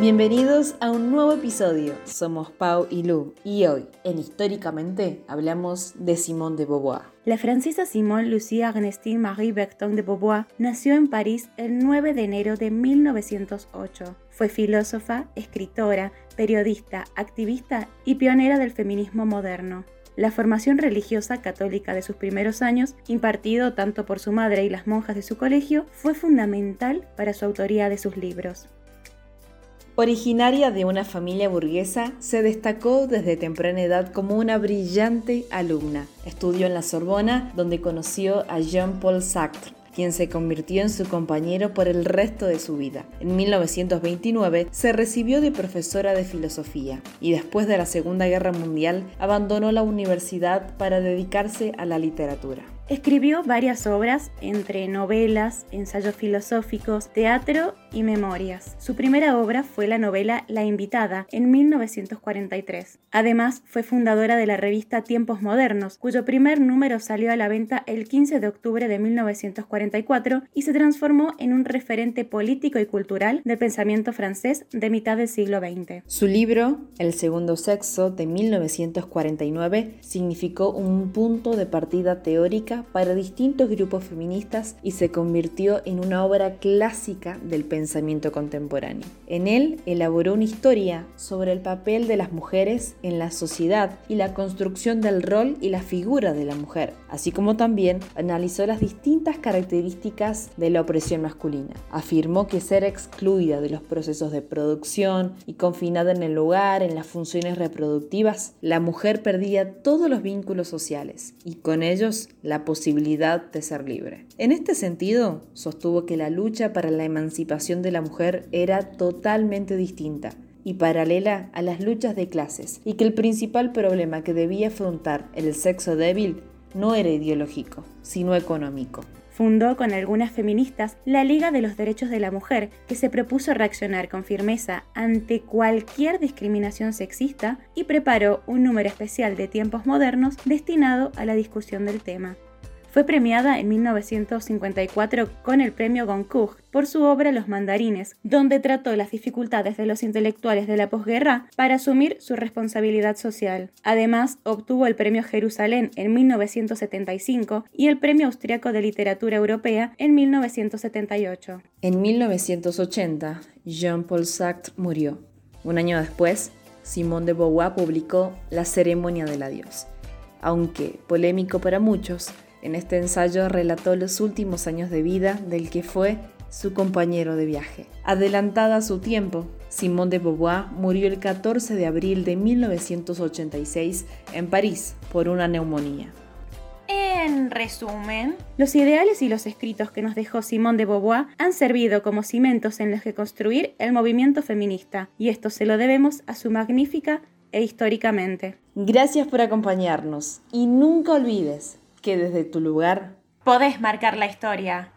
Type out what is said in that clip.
Bienvenidos a un nuevo episodio. Somos Pau y Lu y hoy, en Históricamente, hablamos de Simone de Beauvoir. La francesa Simone Lucie Ernestine Marie Berton de Beauvoir nació en París el 9 de enero de 1908. Fue filósofa, escritora, periodista, activista y pionera del feminismo moderno. La formación religiosa católica de sus primeros años, impartido tanto por su madre y las monjas de su colegio, fue fundamental para su autoría de sus libros. Originaria de una familia burguesa, se destacó desde temprana edad como una brillante alumna. Estudió en la Sorbona, donde conoció a Jean-Paul Sartre, quien se convirtió en su compañero por el resto de su vida. En 1929 se recibió de profesora de filosofía y después de la Segunda Guerra Mundial abandonó la universidad para dedicarse a la literatura. Escribió varias obras, entre novelas, ensayos filosóficos, teatro y memorias. Su primera obra fue la novela La Invitada, en 1943. Además, fue fundadora de la revista Tiempos Modernos, cuyo primer número salió a la venta el 15 de octubre de 1944 y se transformó en un referente político y cultural del pensamiento francés de mitad del siglo XX. Su libro, El Segundo Sexo, de 1949, significó un punto de partida teórica para distintos grupos feministas y se convirtió en una obra clásica del pensamiento contemporáneo. En él elaboró una historia sobre el papel de las mujeres en la sociedad y la construcción del rol y la figura de la mujer, así como también analizó las distintas características de la opresión masculina. Afirmó que ser excluida de los procesos de producción y confinada en el hogar, en las funciones reproductivas, la mujer perdía todos los vínculos sociales y con ellos la posibilidad de ser libre. En este sentido, sostuvo que la lucha para la emancipación de la mujer era totalmente distinta y paralela a las luchas de clases, y que el principal problema que debía afrontar el sexo débil no era ideológico, sino económico. Fundó con algunas feministas la Liga de los Derechos de la Mujer, que se propuso reaccionar con firmeza ante cualquier discriminación sexista y preparó un número especial de tiempos modernos destinado a la discusión del tema. Fue premiada en 1954 con el premio Goncourt por su obra Los mandarines, donde trató las dificultades de los intelectuales de la posguerra para asumir su responsabilidad social. Además, obtuvo el premio Jerusalén en 1975 y el premio austriaco de literatura europea en 1978. En 1980, Jean-Paul Sartre murió. Un año después, Simone de Beauvoir publicó La ceremonia del adiós. Aunque polémico para muchos, en este ensayo relató los últimos años de vida del que fue su compañero de viaje. Adelantada a su tiempo, Simone de Beauvoir murió el 14 de abril de 1986 en París por una neumonía. En resumen, los ideales y los escritos que nos dejó Simone de Beauvoir han servido como cimentos en los que construir el movimiento feminista, y esto se lo debemos a su magnífica e históricamente. Gracias por acompañarnos y nunca olvides que desde tu lugar podés marcar la historia.